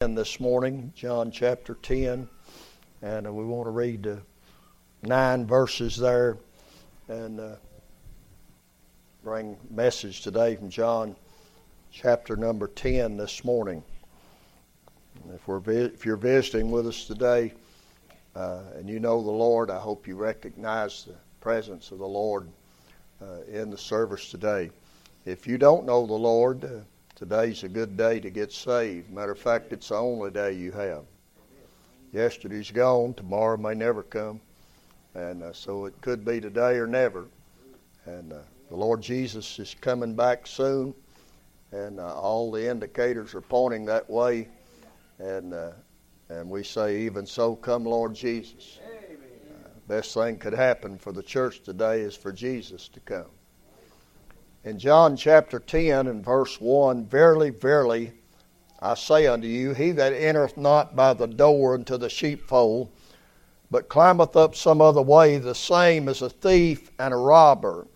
this morning, John chapter 10, and we want to read uh, nine verses there and uh, bring message today from John chapter number 10 this morning. If, we're if you're visiting with us today uh, and you know the Lord, I hope you recognize the presence of the Lord uh, in the service today. If you don't know the Lord, uh, Today's a good day to get saved. Matter of fact, it's the only day you have. Yesterday's gone. Tomorrow may never come. And uh, so it could be today or never. And uh, the Lord Jesus is coming back soon. And uh, all the indicators are pointing that way. And, uh, and we say, even so, come Lord Jesus. Uh, best thing could happen for the church today is for Jesus to come. In John chapter 10 and verse 1, Verily, verily, I say unto you, he that entereth not by the door into the sheepfold, but climbeth up some other way, the same is a thief and a robber.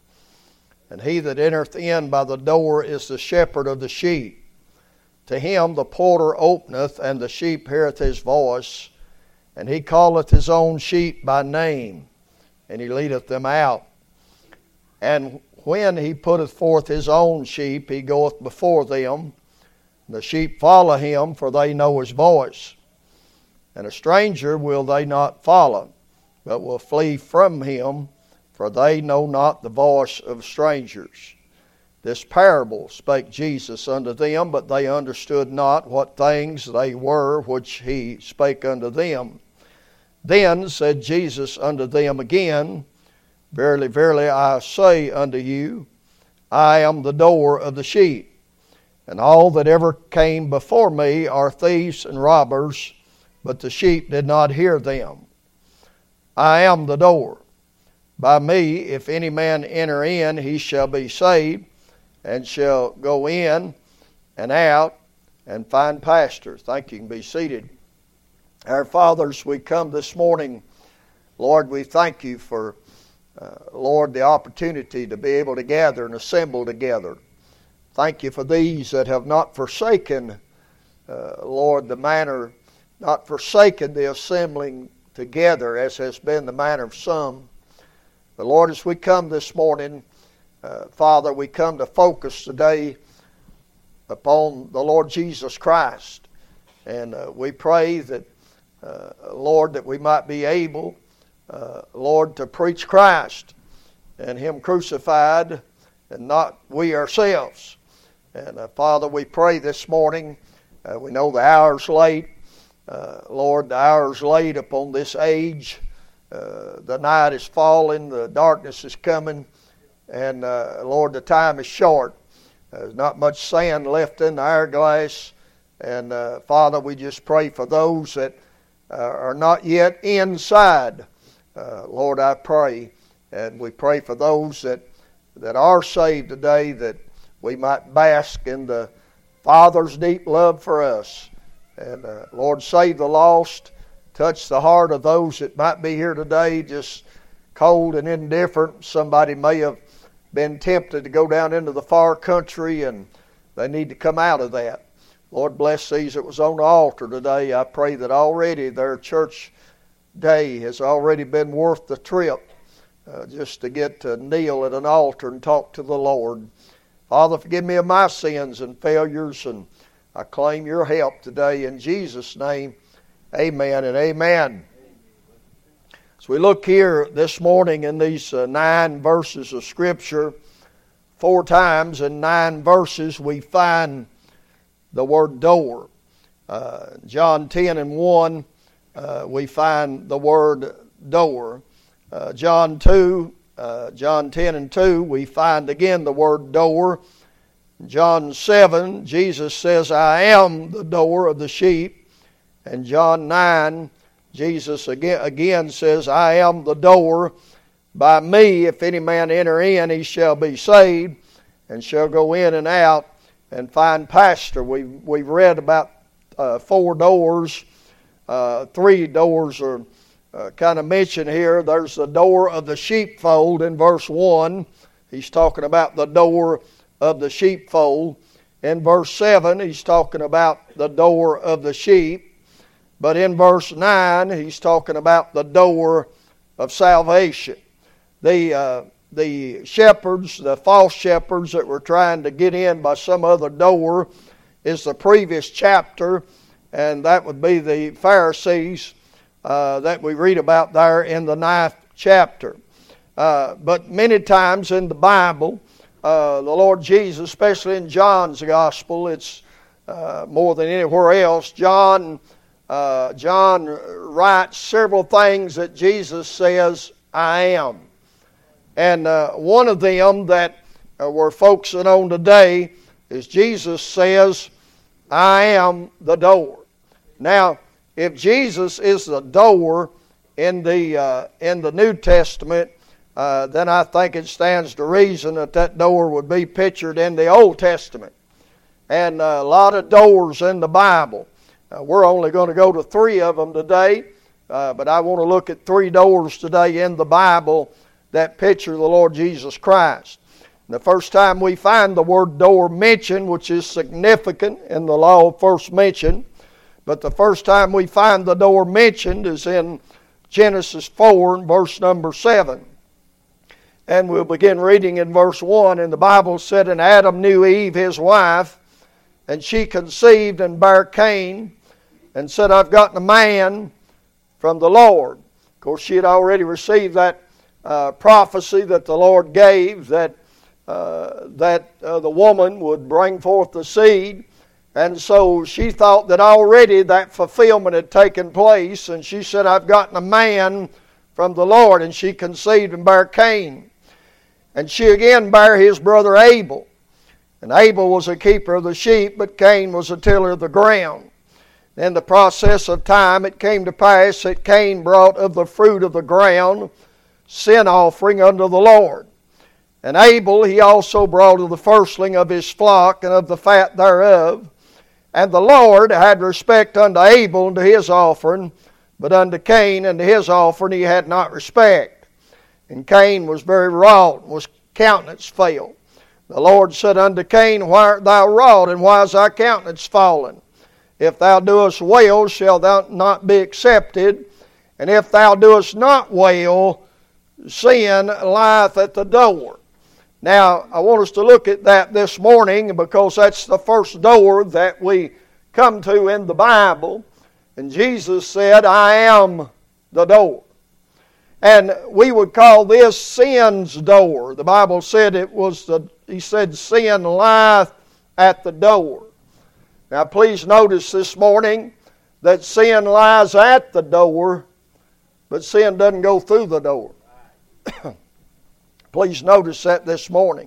And he that entereth in by the door is the shepherd of the sheep. To him the porter openeth, and the sheep heareth his voice, and he calleth his own sheep by name, and he leadeth them out. And when he putteth forth his own sheep, he goeth before them. The sheep follow him, for they know his voice. And a stranger will they not follow, but will flee from him, for they know not the voice of strangers. This parable spake Jesus unto them, but they understood not what things they were which he spake unto them. Then said Jesus unto them again, Verily, verily, I say unto you, I am the door of the sheep. And all that ever came before me are thieves and robbers, but the sheep did not hear them. I am the door. By me, if any man enter in, he shall be saved, and shall go in and out and find pasture. Thank you. you can be seated. Our fathers, we come this morning. Lord, we thank you for uh, Lord, the opportunity to be able to gather and assemble together. Thank you for these that have not forsaken, uh, Lord, the manner, not forsaken the assembling together as has been the manner of some. But Lord, as we come this morning, uh, Father, we come to focus today upon the Lord Jesus Christ. And uh, we pray that, uh, Lord, that we might be able uh, Lord, to preach Christ and Him crucified and not we ourselves. And uh, Father, we pray this morning. Uh, we know the hour's late. Uh, Lord, the hour's late upon this age. Uh, the night is falling, the darkness is coming, and Lord, the time is short. There's not much sand left in the hourglass. And Father, we just pray for those that are not yet inside uh, Lord, I pray, and we pray for those that, that are saved today that we might bask in the Father's deep love for us. And uh, Lord, save the lost, touch the heart of those that might be here today just cold and indifferent. Somebody may have been tempted to go down into the far country and they need to come out of that. Lord, bless these that was on the altar today. I pray that already their church day has already been worth the trip uh, just to get to kneel at an altar and talk to the Lord. Father, forgive me of my sins and failures, and I claim your help today in Jesus' name. Amen and amen. As we look here this morning in these uh, nine verses of Scripture, four times in nine verses we find the word door. Uh, John 10 and 1 uh, we find the word door. Uh, John 2, uh, John 10 and 2, we find again the word door. John 7, Jesus says, I am the door of the sheep. And John 9, Jesus again, again says, I am the door. By me, if any man enter in, he shall be saved, and shall go in and out and find pasture. We've, we've read about uh, four doors uh, three doors are uh, kind of mentioned here. There's the door of the sheepfold in verse 1. He's talking about the door of the sheepfold. In verse 7, he's talking about the door of the sheep. But in verse 9, he's talking about the door of salvation. The, uh, the shepherds, the false shepherds that were trying to get in by some other door, is the previous chapter, and that would be the Pharisees uh, that we read about there in the ninth chapter. Uh, but many times in the Bible, uh, the Lord Jesus, especially in John's Gospel, it's uh, more than anywhere else. John, uh, John writes several things that Jesus says, "I am," and uh, one of them that we're focusing on today is Jesus says, "I am the door." Now, if Jesus is the door in the in the New Testament, uh, then I think it stands to reason that that door would be pictured in the Old Testament. And uh, a lot of doors in the Bible. Uh, we're only going to go to three of them today, uh, but I want to look at three doors today in the Bible that picture the Lord Jesus Christ. The first time we find the word door mentioned, which is significant in the law of first mention, but the first time we find the door mentioned is in Genesis 4 and verse number 7. And we'll begin reading in verse 1. And the Bible said, And Adam knew Eve, his wife, and she conceived and bare Cain, and said, I've gotten a man from the Lord. Of course, she had already received that uh, prophecy that the Lord gave that, uh, that uh, the woman would bring forth the seed. And so she thought that already that fulfillment had taken place, and she said, I've gotten a man from the Lord. And she conceived and bare Cain. And she again bare his brother Abel. And Abel was a keeper of the sheep, but Cain was a tiller of the ground. In the process of time, it came to pass that Cain brought of the fruit of the ground sin offering unto the Lord. And Abel he also brought of the firstling of his flock and of the fat thereof. And the Lord had respect unto Abel and to his offering, but unto Cain and to his offering he had not respect. And Cain was very wroth, and was countenance failed. The Lord said unto Cain, Why art thou wroth, and why is thy countenance fallen? If thou doest well, shalt thou not be accepted, and if thou doest not well, sin lieth at the door. Now, I want us to look at that this morning because that's the first door that we come to in the Bible. And Jesus said, I am the door. And we would call this sin's door. The Bible said it was the, he said, sin lieth at the door. Now, please notice this morning that sin lies at the door, but sin doesn't go through the door. please notice that this morning.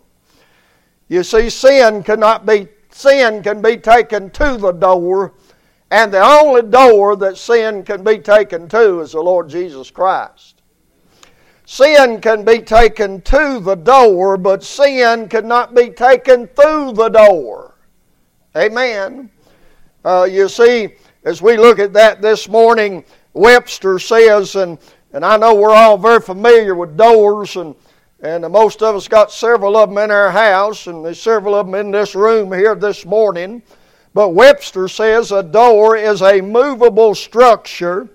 You see, sin cannot be sin can be taken to the door, and the only door that sin can be taken to is the Lord Jesus Christ. Sin can be taken to the door, but sin cannot be taken through the door. Amen. Uh, you see, as we look at that this morning, Webster says, and, and I know we're all very familiar with doors, and, and most of us got several of them in our house, and there's several of them in this room here this morning. But Webster says a door is a movable structure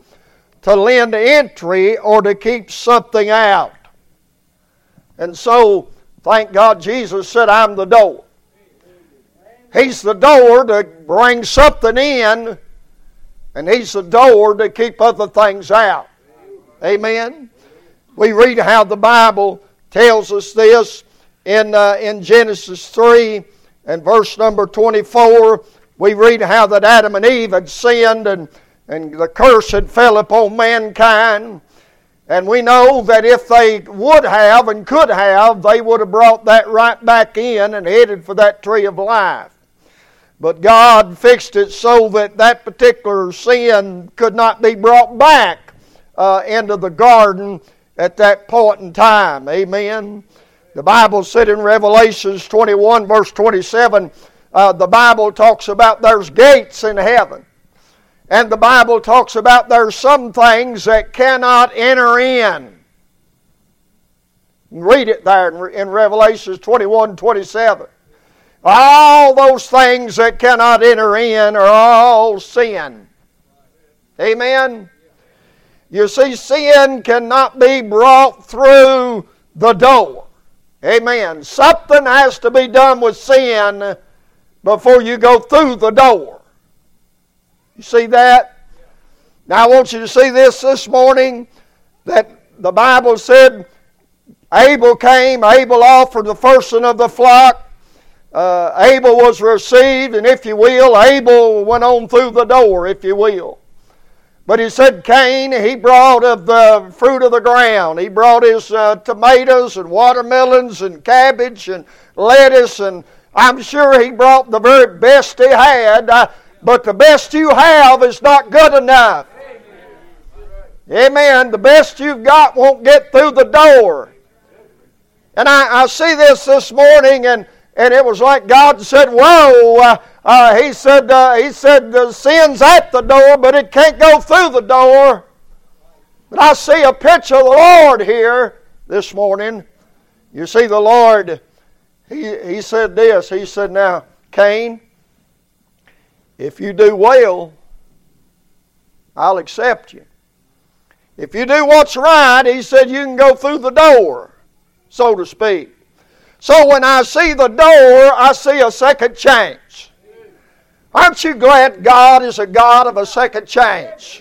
to lend entry or to keep something out. And so, thank God Jesus said, I'm the door. He's the door to bring something in, and He's the door to keep other things out. Amen. We read how the Bible tells us this in, uh, in Genesis 3 and verse number 24. We read how that Adam and Eve had sinned and and the curse had fell upon mankind. And we know that if they would have and could have, they would have brought that right back in and headed for that tree of life. But God fixed it so that that particular sin could not be brought back uh, into the garden at that point in time. Amen. The Bible said in Revelations 21, verse 27, uh, the Bible talks about there's gates in heaven. And the Bible talks about there's some things that cannot enter in. Read it there in, in Revelation 21 27. All those things that cannot enter in are all sin. Amen? You see, sin cannot be brought through the door. Amen. Something has to be done with sin before you go through the door. You see that? Now I want you to see this this morning that the Bible said Abel came, Abel offered the first of the flock. Uh, Abel was received, and if you will, Abel went on through the door, if you will. But he said Cain, he brought of the fruit of the ground. He brought his uh, tomatoes and watermelons and cabbage and lettuce, and I'm sure he brought the very best he had. Uh, but the best you have is not good enough. Amen. The best you've got won't get through the door. And I, I see this this morning, and, and it was like God said, Whoa. Uh, uh, he said, uh, he said the sin's at the door, but it can't go through the door. But I see a picture of the Lord here this morning. You see, the Lord, he, he said this. He said, Now, Cain, if you do well, I'll accept you. If you do what's right, he said, you can go through the door, so to speak. So when I see the door, I see a second chance. Aren't you glad God is a God of a second chance?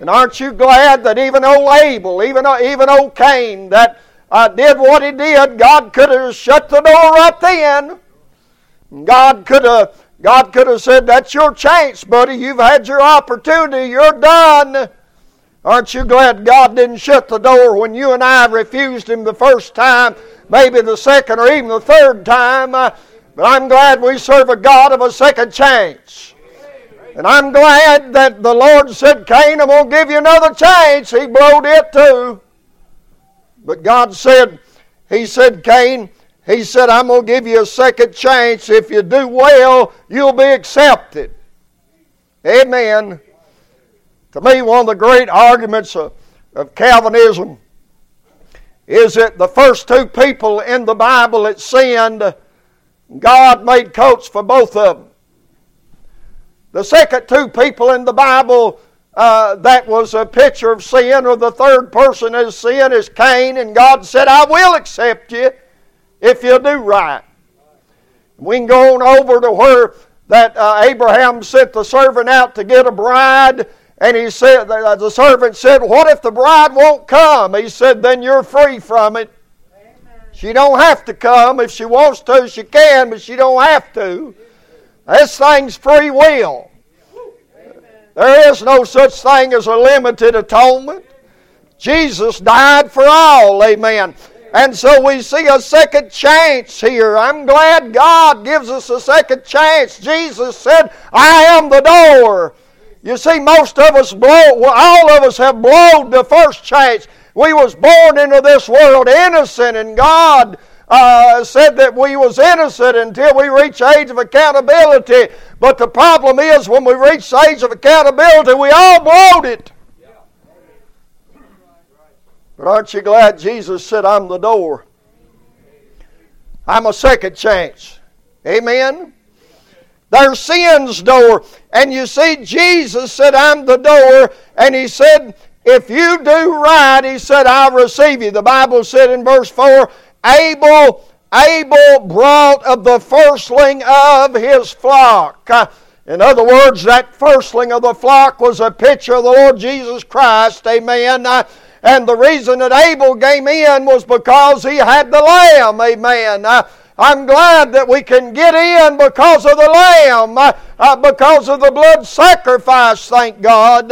And aren't you glad that even old Abel, even, even old Cain, that uh, did what he did, God could have shut the door right then. God could have God could have said, That's your chance, buddy. You've had your opportunity. You're done. Aren't you glad God didn't shut the door when you and I refused Him the first time, maybe the second or even the third time? Uh, but I'm glad we serve a God of a second chance. And I'm glad that the Lord said, Cain, I'm going to give you another chance. He blowed it too. But God said, He said, Cain, He said, I'm going to give you a second chance. If you do well, you'll be accepted. Amen. To me, one of the great arguments of, of Calvinism is that the first two people in the Bible that sinned God made coats for both of them. The second two people in the Bible uh, that was a picture of sin, or the third person as sin, is Cain, and God said, I will accept you if you do right. We can go on over to where that uh, Abraham sent the servant out to get a bride, and he said, the servant said, What if the bride won't come? He said, Then you're free from it. She don't have to come. If she wants to, she can, but she don't have to. This thing's free will. There is no such thing as a limited atonement. Jesus died for all, amen. And so we see a second chance here. I'm glad God gives us a second chance. Jesus said, I am the door. You see, most of us blow, all of us have blown the first chance. We was born into this world innocent, and God uh, said that we was innocent until we reach age of accountability. But the problem is, when we reach age of accountability, we all blowed it. But aren't you glad Jesus said, I'm the door? I'm a second chance. Amen? There's sin's door. And you see, Jesus said, I'm the door. And He said, if you do right, he said, I'll receive you. The Bible said in verse 4 Abel, Abel brought of the firstling of his flock. In other words, that firstling of the flock was a picture of the Lord Jesus Christ. Amen. And the reason that Abel came in was because he had the lamb. Amen. I'm glad that we can get in because of the lamb, uh, because of the blood sacrifice, thank God.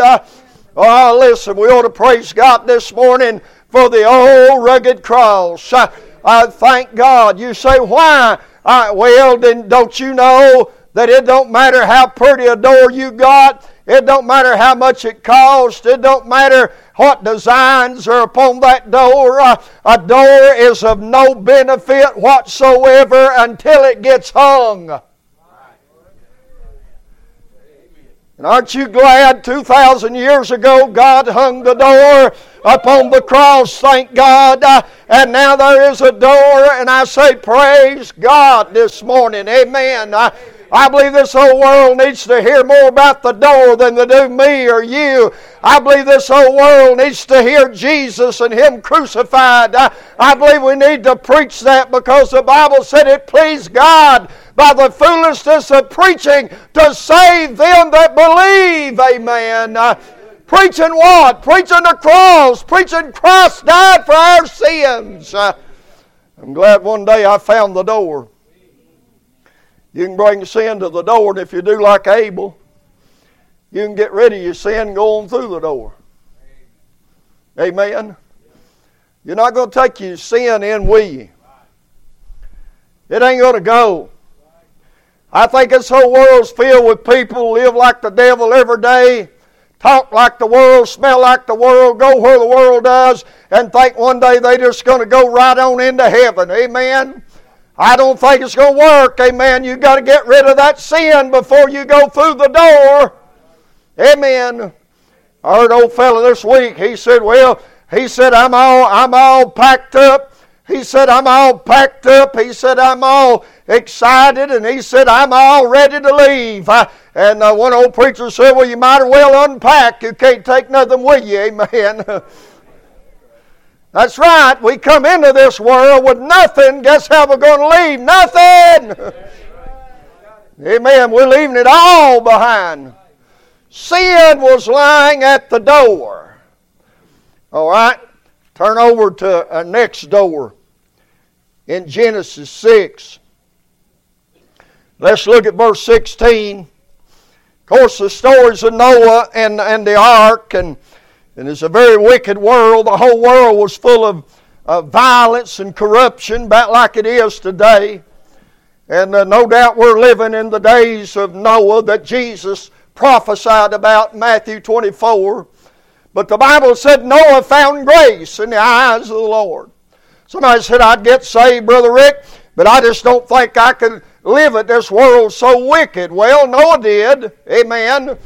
Oh, listen, we ought to praise God this morning for the old rugged cross. I, I thank God. You say, why? I, well, then don't you know that it don't matter how pretty a door you got, it don't matter how much it cost, it don't matter what designs are upon that door. A door is of no benefit whatsoever until it gets hung. And aren't you glad 2,000 years ago God hung the door upon the cross, thank God. Uh, and now there is a door, and I say, Praise God this morning. Amen. Uh, I believe this whole world needs to hear more about the door than they do me or you. I believe this whole world needs to hear Jesus and Him crucified. I, I believe we need to preach that because the Bible said it pleased God by the foolishness of preaching to save them that believe. Amen. Uh, preaching what? Preaching the cross. Preaching Christ died for our sins. Uh, I'm glad one day I found the door. You can bring sin to the door, and if you do like Abel, you can get rid of your sin going through the door. Amen. You're not going to take your sin in with you. It ain't going to go. I think this whole world's filled with people live like the devil every day, talk like the world, smell like the world, go where the world does, and think one day they're just going to go right on into heaven. Amen. I don't think it's going to work. Amen. You've got to get rid of that sin before you go through the door. Amen. I heard an old fellow this week. He said, Well, he said, I'm all I'm all packed up. He said, I'm all packed up. He said, I'm all excited. And he said, I'm all ready to leave. And uh, one old preacher said, Well, you might as well unpack. You can't take nothing with you. Amen. That's right. We come into this world with nothing. Guess how we're going to leave? Nothing. Amen. We're leaving it all behind. Sin was lying at the door. All right. Turn over to our next door in Genesis 6. Let's look at verse 16. Of course, the stories of Noah and, and the ark and and it's a very wicked world. The whole world was full of uh, violence and corruption, about like it is today. And uh, no doubt we're living in the days of Noah that Jesus prophesied about in Matthew 24. But the Bible said Noah found grace in the eyes of the Lord. Somebody said, I'd get saved, Brother Rick, but I just don't think I could live in this world so wicked. Well, Noah did. Amen.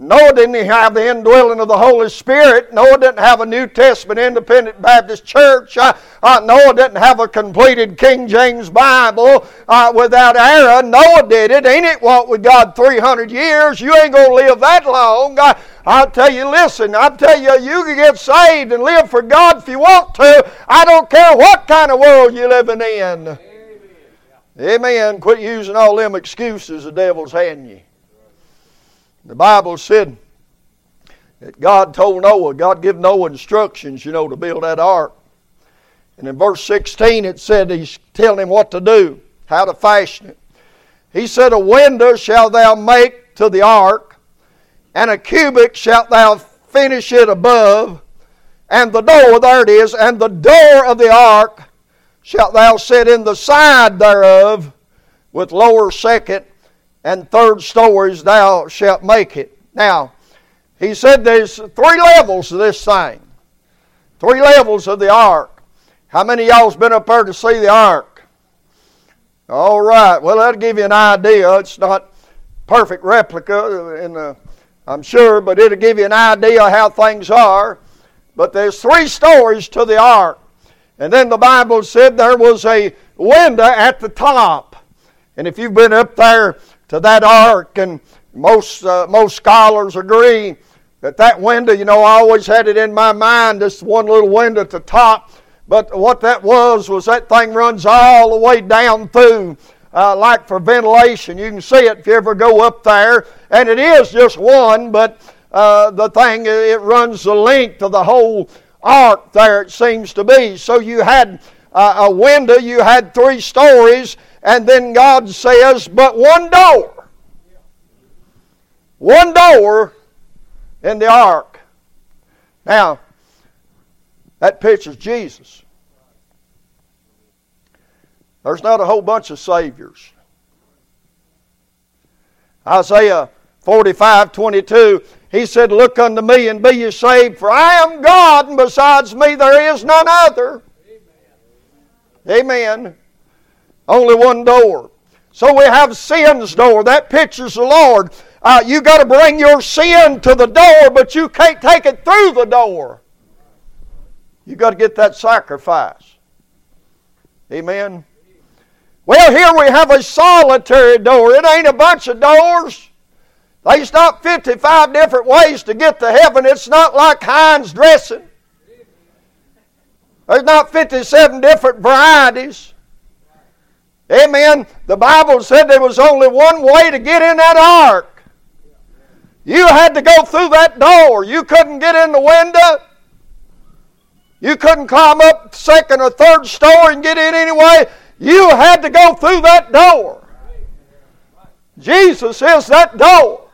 Noah didn't have the indwelling of the Holy Spirit. Noah didn't have a New Testament independent Baptist church. Uh, uh, Noah didn't have a completed King James Bible uh, without error. Noah did it. Enoch walked with God 300 years? You ain't going to live that long. Uh, I'll tell you, listen, I'll tell you, you can get saved and live for God if you want to. I don't care what kind of world you're living in. Amen. Amen. Quit using all them excuses the devil's handing you. The Bible said that God told Noah, God gave Noah instructions, you know, to build that ark. And in verse 16 it said he's telling him what to do, how to fashion it. He said, A window shalt thou make to the ark, and a cubit shalt thou finish it above, and the door, there it is, and the door of the ark shalt thou set in the side thereof with lower second and third stories thou shalt make it. Now, he said there's three levels of this thing. Three levels of the ark. How many y'all's been up there to see the ark? All right. Well, that'll give you an idea. It's not perfect replica, in the, I'm sure, but it'll give you an idea how things are. But there's three stories to the ark. And then the Bible said there was a window at the top. And if you've been up there to that ark, and most uh, most scholars agree that that window. You know, I always had it in my mind. This one little window at the top, but what that was was that thing runs all the way down through. Uh, like for ventilation, you can see it if you ever go up there, and it is just one, but uh, the thing it runs the length of the whole ark there. It seems to be. So you had uh, a window, you had three stories, and then God says, but one door. One door in the ark. Now, that pictures Jesus. There's not a whole bunch of saviors. Isaiah 45 22, he said, Look unto me and be ye saved, for I am God, and besides me there is none other. Amen. Amen. Only one door. So we have sin's door. That pictures the Lord. uh, you got to bring your sin to the door, but you can't take it through the door. You got to get that sacrifice. Amen. Well, here we have a solitary door. It ain't a bunch of doors. There's not 55 different ways to get to heaven. It's not like Heinz dressing. There's not 57 different varieties. Amen. The Bible said there was only one way to get in that ark. You had to go through that door. You couldn't get in the window. You couldn't climb up second or third story and get in anyway. You had to go through that door. Jesus is that door.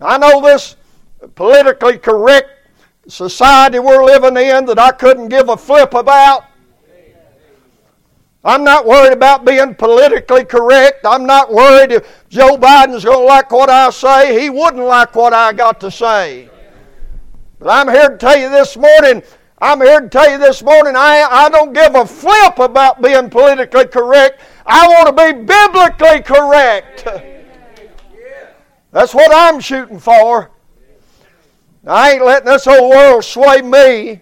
I know this politically correct society we're living in that I couldn't give a flip about. I'm not worried about being politically correct. I'm not worried if Joe Biden's going to like what I say. He wouldn't like what I got to say. But I'm here to tell you this morning, I'm here to tell you this morning, I, I don't give a flip about being politically correct. I want to be biblically correct. That's what I'm shooting for. I ain't letting this whole world sway me.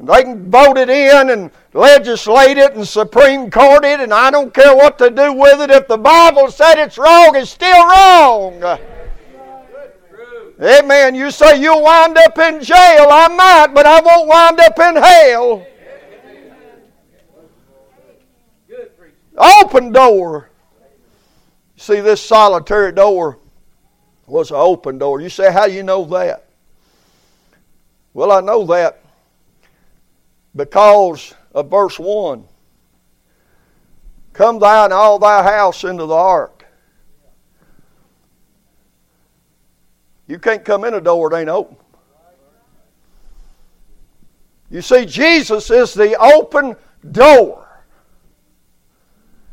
They can vote it in and legislate it and Supreme Court it, and I don't care what they do with it. If the Bible said it's wrong, it's still wrong. Amen. You say you'll wind up in jail. I might, but I won't wind up in hell. Open door. See, this solitary door was an open door. You say, how do you know that? Well, I know that because of verse 1. Come thou and all thy house into the ark. You can't come in a door that ain't open. You see, Jesus is the open door.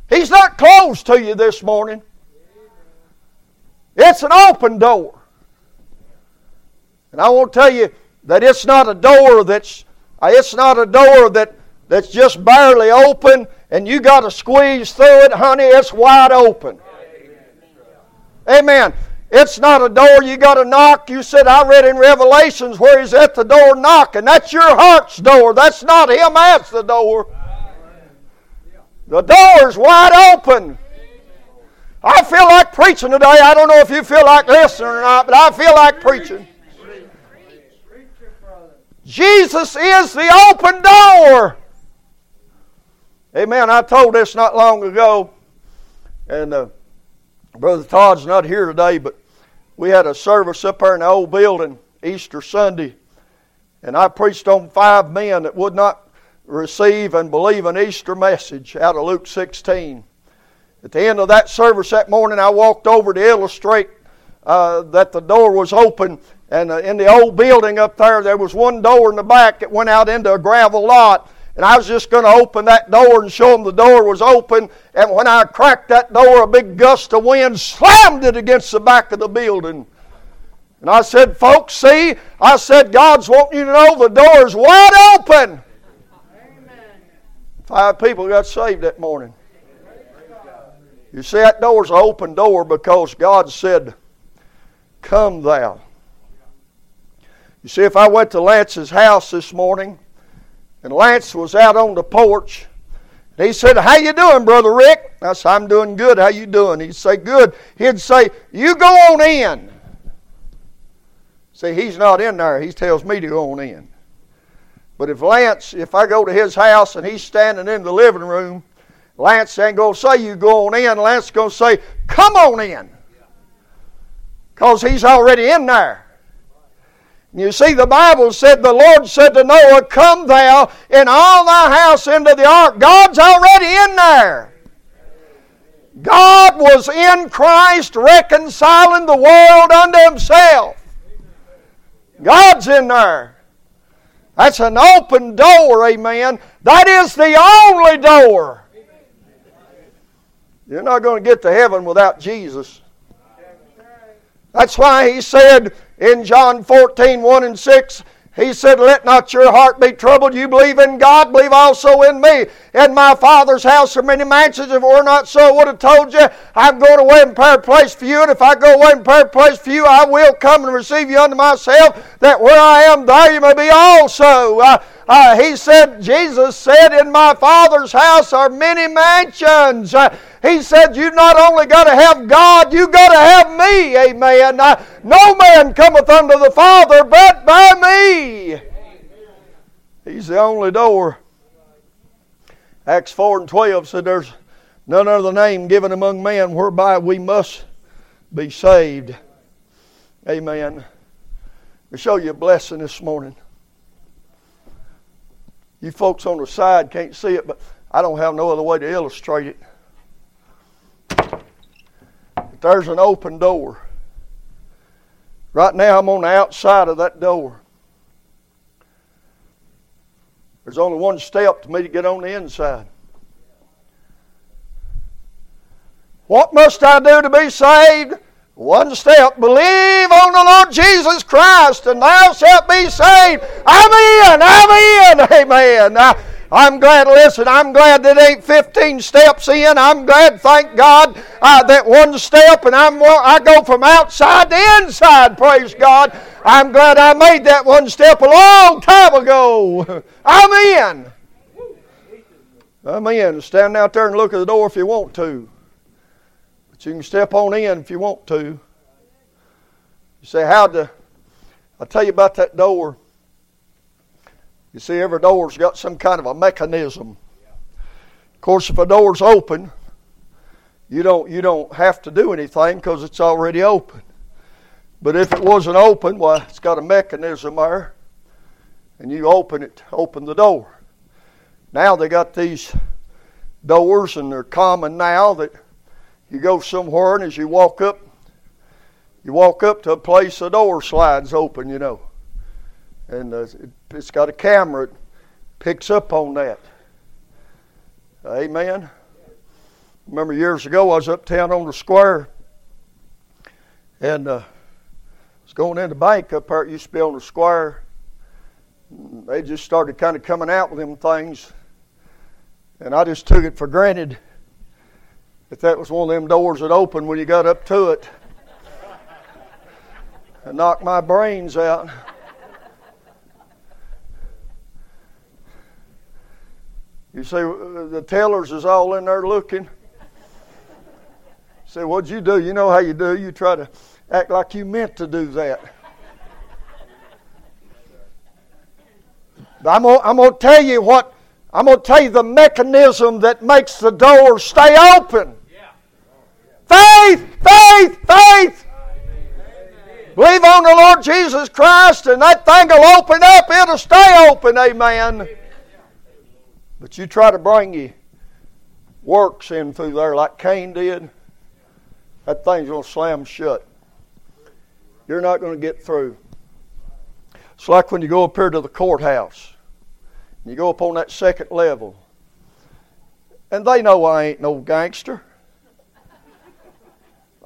He's not closed to you this morning. It's an open door. And I want to tell you that it's not a door that's uh, it's not a door that, that's just barely open and you got to squeeze through it, honey. It's wide open. Amen. It's not a door you got to knock. You said, I read in Revelations where he's at the door knocking. That's your heart's door. That's not him at the door. The door's wide open. I feel like preaching today. I don't know if you feel like listening or not, but I feel like preaching. Jesus is the open door. Amen. I told this not long ago, and uh, Brother Todd's not here today, but we had a service up there in the old building Easter Sunday, and I preached on five men that would not receive and believe an Easter message out of Luke 16. At the end of that service that morning, I walked over to illustrate uh, that the door was open. And uh, in the old building up there, there was one door in the back that went out into a gravel lot. And I was just going to open that door and show them the door was open. And when I cracked that door, a big gust of wind slammed it against the back of the building. And I said, folks, see, I said, God's wanting you to know the door is wide open. Amen. Five people got saved that morning. You see, that door's an open door because God said, Come thou. You see, if I went to Lance's house this morning, and Lance was out on the porch, and he said, How you doing, Brother Rick? I said, I'm doing good. How you doing? He'd say, Good. He'd say, You go on in. See, he's not in there. He tells me to go on in. But if Lance, if I go to his house and he's standing in the living room Lance ain't going to say you go on in. Lance going to say, come on in. Because he's already in there. You see, the Bible said, the Lord said to Noah, Come thou and all thy house into the ark. God's already in there. God was in Christ reconciling the world unto himself. God's in there. That's an open door, amen. That is the only door. You're not going to get to heaven without Jesus. That's why he said in John 14, 1 and 6, He said, Let not your heart be troubled. You believe in God, believe also in me. In my Father's house are many mansions. If it were not so, I would have told you, I'm going away and prepare a place for you. And if I go away and prepare a place for you, I will come and receive you unto myself, that where I am, there you may be also. Uh, uh, he said, Jesus said, In my Father's house are many mansions. Uh, he said, You not only got to have God, you got to have me. Amen. Uh, no man cometh unto the Father but by me. He's the only door. Acts 4 and 12 said, There's none other name given among men whereby we must be saved. Amen. We show you a blessing this morning. You folks on the side can't see it, but I don't have no other way to illustrate it. There's an open door. Right now, I'm on the outside of that door. There's only one step to me to get on the inside. What must I do to be saved? One step. Believe on the Lord Jesus Christ, and thou shalt be saved. I'm in. I'm in. Amen. I'm glad, listen, I'm glad that ain't 15 steps in. I'm glad, thank God, uh, that one step and I'm, I go from outside to inside, praise God. I'm glad I made that one step a long time ago. I'm in. I'm in. Stand out there and look at the door if you want to. But you can step on in if you want to. You say, how to. I'll tell you about that door. You see, every door's got some kind of a mechanism. Of course, if a door's open, you don't you don't have to do anything because it's already open. But if it wasn't open, well, it's got a mechanism there, and you open it, open the door. Now they got these doors, and they're common now that you go somewhere, and as you walk up, you walk up to a place, the door slides open, you know. And uh, it, has got a camera, it picks up on that. Amen. Remember years ago, I was uptown on the square, and uh, was going in the bank up there. It used to be on the square. They just started kind of coming out with them things, and I just took it for granted that that was one of them doors that opened when you got up to it and knocked my brains out. You see, uh, the tellers is all in there looking. Say, what'd you do? You know how you do. You try to act like you meant to do that. But I'm gonna, I'm gonna tell you what I'm to tell you the mechanism that makes the door stay open. Faith, faith, faith. Believe on the Lord Jesus Christ, and that thing will open up. It'll stay open. Amen. But you try to bring your works in through there like Cain did, that thing's going to slam shut. You're not going to get through. It's like when you go up here to the courthouse. and You go up on that second level. And they know I ain't no gangster.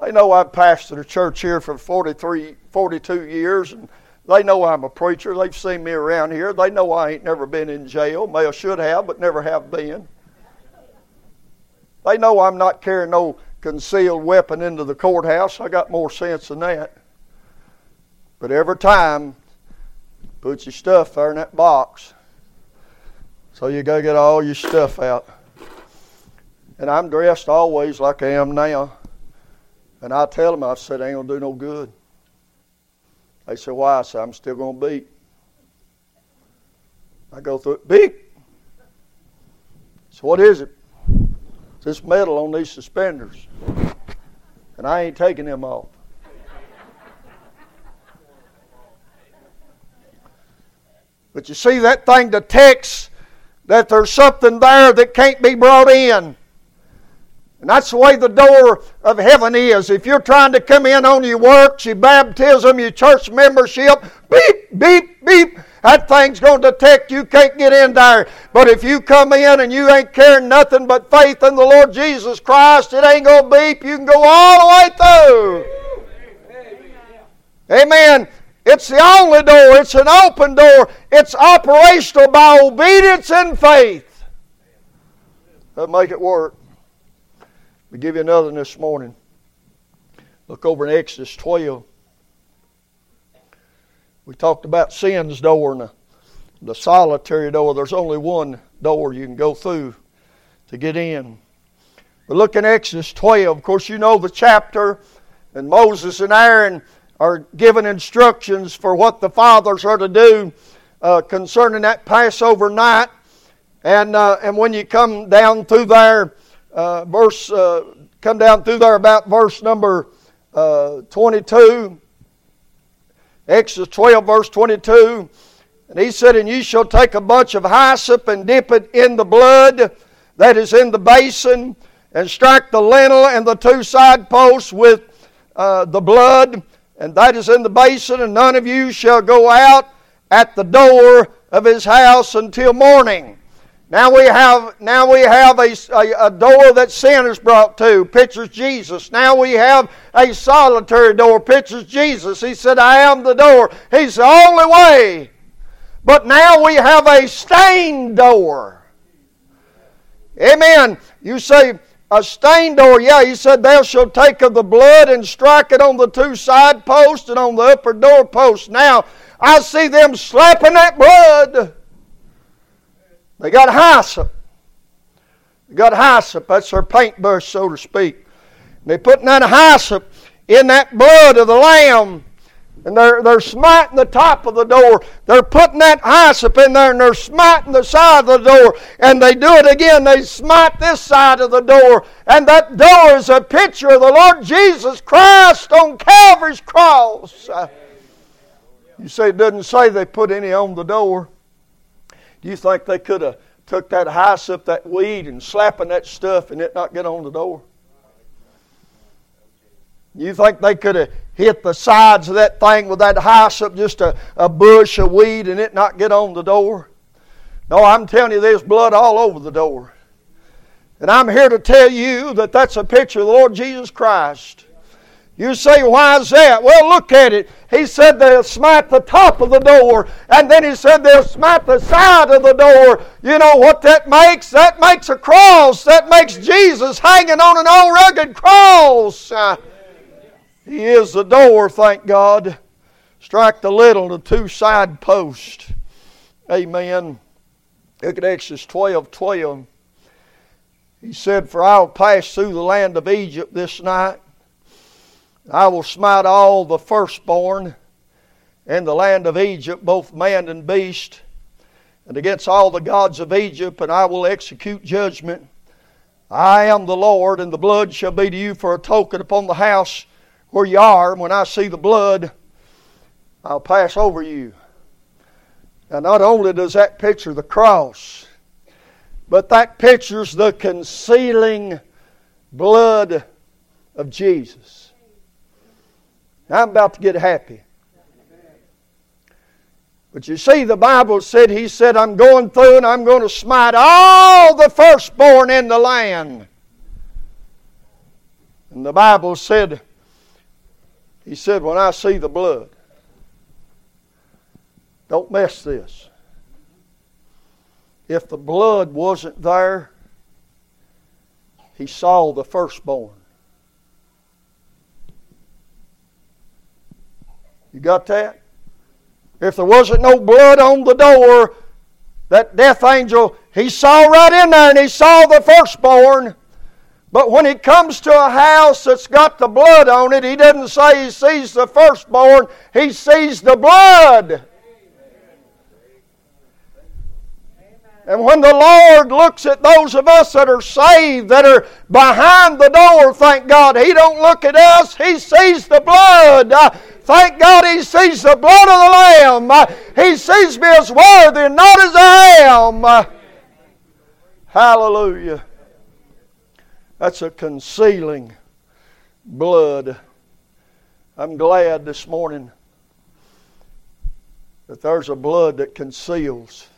They know I've pastored a church here for 43, 42 years, and they know I'm a preacher. They've seen me around here. They know I ain't never been in jail. May I should have, but never have been. They know I'm not carrying no concealed weapon into the courthouse. I got more sense than that. But every time, put your stuff there in that box. So you go get all your stuff out. And I'm dressed always like I am now. And I tell them, I said, ain't going to do no good. They said, why? I said, I'm still going to beat. I go through it, beep. So what is it? This metal on these suspenders. And I ain't taking them off. But you see, that thing detects that there's something there that can't be brought in. And that's the way the door of heaven is. If you're trying to come in on your works, your baptism, your church membership, beep, beep, beep, that thing's going to detect you can't get in there. But if you come in and you ain't carrying nothing but faith in the Lord Jesus Christ, it ain't going to beep. You can go all the way through. Amen. It's the only door. It's an open door. It's operational by obedience and faith. That make it work. We give you another this morning. Look over in Exodus 12. We talked about sin's door and the, the solitary door. There's only one door you can go through to get in. But look in Exodus 12. Of course, you know the chapter, and Moses and Aaron are given instructions for what the fathers are to do uh, concerning that Passover night. And, uh, and when you come down through there, uh, verse, uh, come down through there about verse number uh, 22, Exodus 12, verse 22. And he said, And ye shall take a bunch of hyssop and dip it in the blood that is in the basin, and strike the lintel and the two side posts with uh, the blood, and that is in the basin, and none of you shall go out at the door of his house until morning. Now we have now we have a, a, a, door that sin is brought to, pictures Jesus. Now we have a solitary door, pictures Jesus. He said, I am the door. He's the only way. But now we have a stained door. Amen. You say, a stained door, yeah, he said, Thou shalt take of the blood and strike it on the two side posts and on the upper door posts. Now, I see them slapping that blood. They got hyssop. They got hyssop. That's their paintbrush, so to speak. They putting that hyssop in that blood of the lamb. And they're, they're smiting the top of the door. They're putting that hyssop in there and they're smiting the side of the door. And they do it again. They smite this side of the door. And that door is a picture of the Lord Jesus Christ on Calvary's cross. You say it doesn't say they put any on the door. Do you think they could have took that hyssop, that weed, and slapping that stuff and it not get on the door? You think they could have hit the sides of that thing with that hyssop, just a, a bush of weed, and it not get on the door? No, I'm telling you, there's blood all over the door. And I'm here to tell you that that's a picture of the Lord Jesus Christ. You say, why is that? Well, look at it. He said they'll smite the top of the door, and then he said they'll smite the side of the door. You know what that makes? That makes a cross. That makes Jesus hanging on an old rugged cross. He is the door, thank God. Strike the lintel, the two side posts. Amen. Look at Exodus 12 12. He said, For I will pass through the land of Egypt this night I will smite all the firstborn in the land of Egypt, both man and beast, and against all the gods of Egypt, and I will execute judgment. I am the Lord, and the blood shall be to you for a token upon the house where you are. When I see the blood, I'll pass over you. Now, not only does that picture the cross, but that pictures the concealing blood of Jesus. Now I'm about to get happy. But you see, the Bible said, He said, I'm going through and I'm going to smite all the firstborn in the land. And the Bible said, He said, when I see the blood, don't mess this. If the blood wasn't there, He saw the firstborn. You got that? If there wasn't no blood on the door, that death angel, he saw right in there and he saw the firstborn. But when he comes to a house that's got the blood on it, he doesn't say he sees the firstborn, he sees the blood. And when the Lord looks at those of us that are saved, that are behind the door, thank God, He don't look at us. He sees the blood. Uh, thank God He sees the blood of the Lamb. Uh, he sees me as worthy and not as I am. Uh, hallelujah. That's a concealing blood. I'm glad this morning that there's a blood that conceals.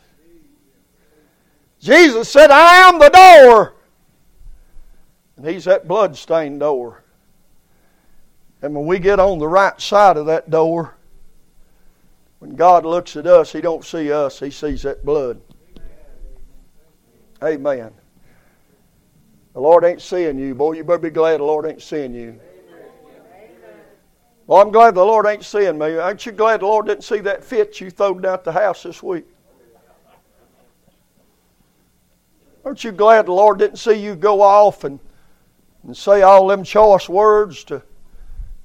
Jesus said, I am the door. And He's that blood-stained door. And when we get on the right side of that door, When God looks at us, He don't see us, He sees that blood. Amen. The Lord ain't seeing you. Boy, you better be glad the Lord ain't seeing you. Well, I'm glad the Lord ain't seeing me. Aren't you glad the Lord didn't see that fit you throwed out the house this week? Aren't you glad the Lord didn't see you go off and, and say all them choice words to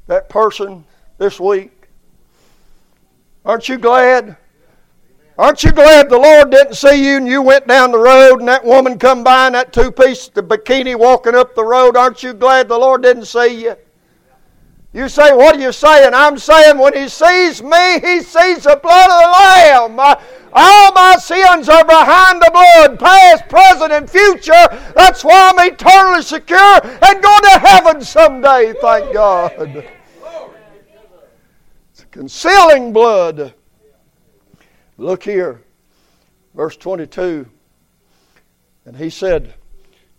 that person this week? Aren't you glad? Aren't you glad the Lord didn't see you and you went down the road and that woman come by in that two piece the bikini walking up the road? Aren't you glad the Lord didn't see you? You say, What are you saying? I'm saying when He sees me, He sees the blood of the Lamb. All my sins are behind the blood, past, present, and future. That's why I'm eternally secure and going to heaven someday, thank God It's a concealing blood. Look here, verse 22. And he said,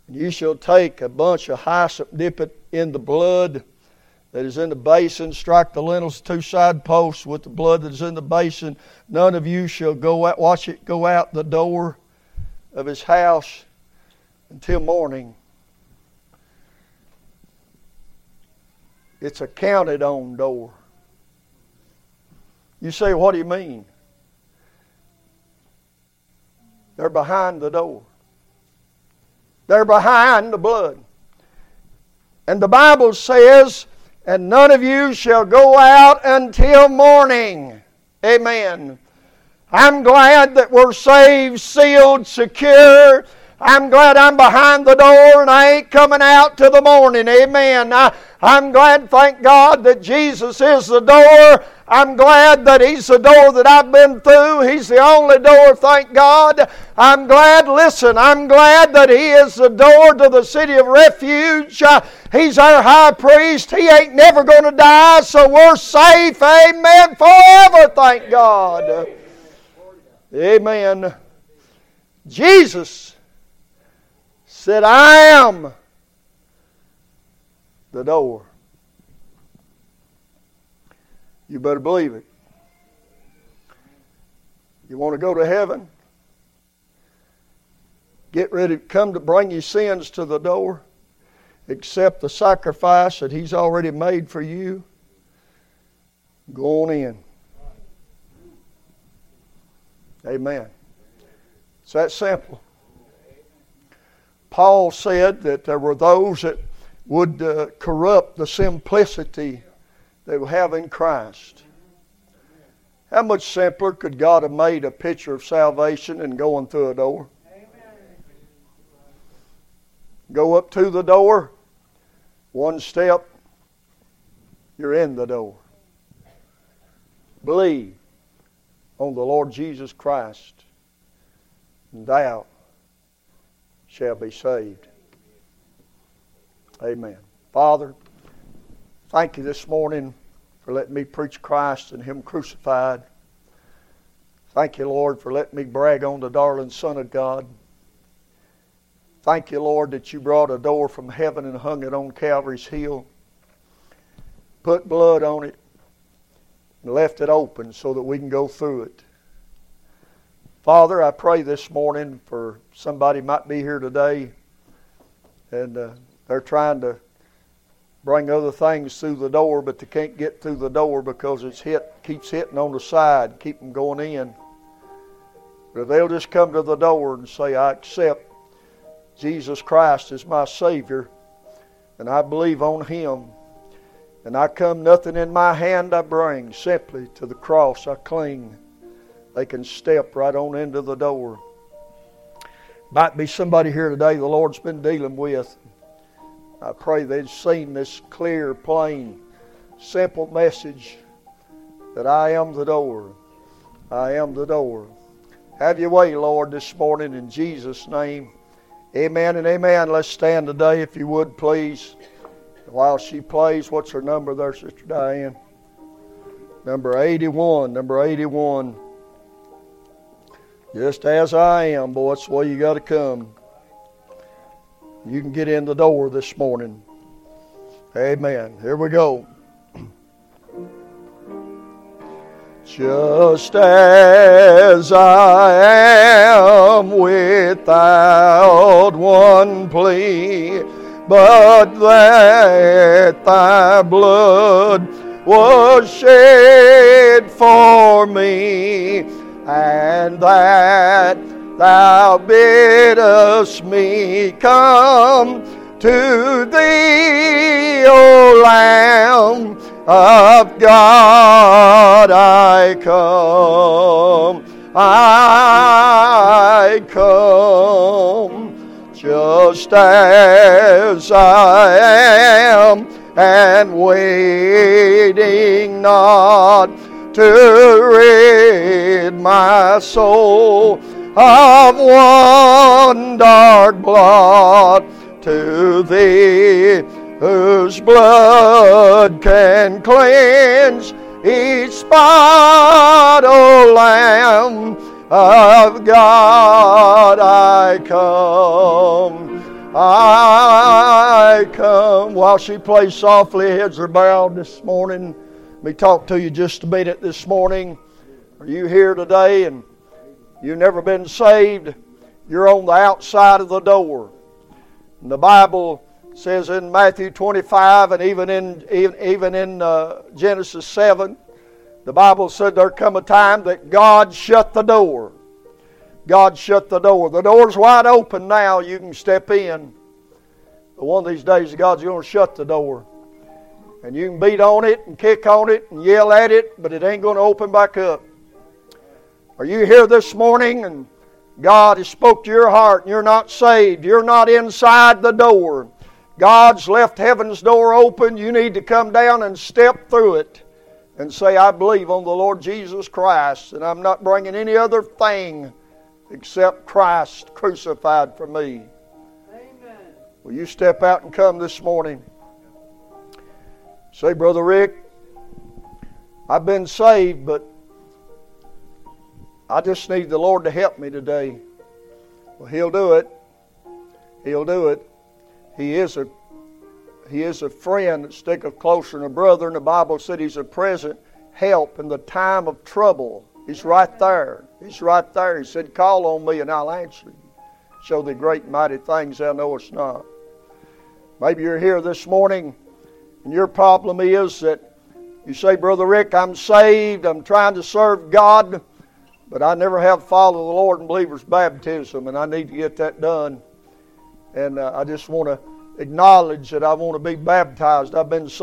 You shall take a bunch of hyssop, dip it in the blood that is in the basin, strike the lintels, two side posts with the blood that is in the basin. None of you shall go out, watch it go out the door of his house until morning. It's a counted on door. You say, What do you mean? They're behind the door. They're behind the blood. And the Bible says, And none of you shall go out until morning. Amen. I'm glad that we're saved, sealed, secure. I'm glad I'm behind the door and I ain't coming out till the morning. Amen. I, I'm glad, thank God, that Jesus is the door. I'm glad that He's the door that I've been through. He's the only door, thank God. I'm glad, listen, I'm glad that He is the door to the city of refuge. Uh, he's our high priest. He ain't never going to die, so we're safe. Amen. Forever, thank God. Amen. Jesus said, I am the door. You better believe it. You want to go to heaven? Get ready to come to bring your sins to the door. Accept the sacrifice that He's already made for you. Go on in. Amen. It's that simple. Paul said that there were those that would uh, corrupt the simplicity they would have in Christ. How much simpler could God have made a picture of salvation and going through a door? Go up to the door, one step, you're in the door. Believe on the Lord Jesus Christ, and thou shalt be saved. Amen. Father, thank you this morning for letting me preach Christ and Him crucified. Thank you, Lord, for letting me brag on the darling Son of God. Thank you, Lord, that you brought a door from heaven and hung it on Calvary's hill, put blood on it, and left it open so that we can go through it. Father, I pray this morning for somebody might be here today and uh, they're trying to bring other things through the door, but they can't get through the door because it's hit keeps hitting on the side, keep them going in. But they'll just come to the door and say, I accept Jesus Christ as my Savior, and I believe on Him, and I come nothing in my hand I bring, simply to the cross I cling, they can step right on into the door. Might be somebody here today the Lord's been dealing with. I pray they've seen this clear, plain, simple message that I am the door. I am the door. Have your way, Lord, this morning in Jesus' name. Amen and amen. Let's stand today, if you would, please. While she plays, what's her number there, Sister Diane? Number 81. Number 81. Just as I am, boy, that's the way you got to come. You can get in the door this morning. Amen. Here we go. just as I am without one plea, but that thy blood was shed for me, and that thou biddest me come to thee, O Lamb of God, I come, I come, just as I am, and waiting not to rid my soul of one dark blot to thee whose blood can cleanse each spot, O Lamb of God, I come, I come. While she plays softly, heads are bowed this morning. Me talk to you just a minute this morning. Are you here today and you've never been saved? You're on the outside of the door. And the Bible says in Matthew 25 and even in, even, even in uh, Genesis 7, the Bible said there come a time that God shut the door. God shut the door. The door's wide open now. You can step in. But one of these days, God's going to shut the door. And you can beat on it and kick on it and yell at it, but it ain't going to open back up. Are you here this morning and God has spoke to your heart and you're not saved. You're not inside the door. God's left heaven's door open. You need to come down and step through it and say, I believe on the Lord Jesus Christ, and I'm not bringing any other thing except Christ crucified for me. Amen. Will you step out and come this morning? Say, Brother Rick, I've been saved, but I just need the Lord to help me today. Well, He'll do it. He'll do it. He is a He is a friend that sticketh closer than a brother, and the Bible said He's a present help in the time of trouble. He's right there. He's right there. He said, Call on me and I'll answer you. Show the great mighty things thou knowest not. Maybe you're here this morning and your problem is that you say, Brother Rick, I'm saved, I'm trying to serve God, but I never have followed the Lord in believer's baptism, and I need to get that done. And uh, I just want to acknowledge that I want to be baptized. I've been saved.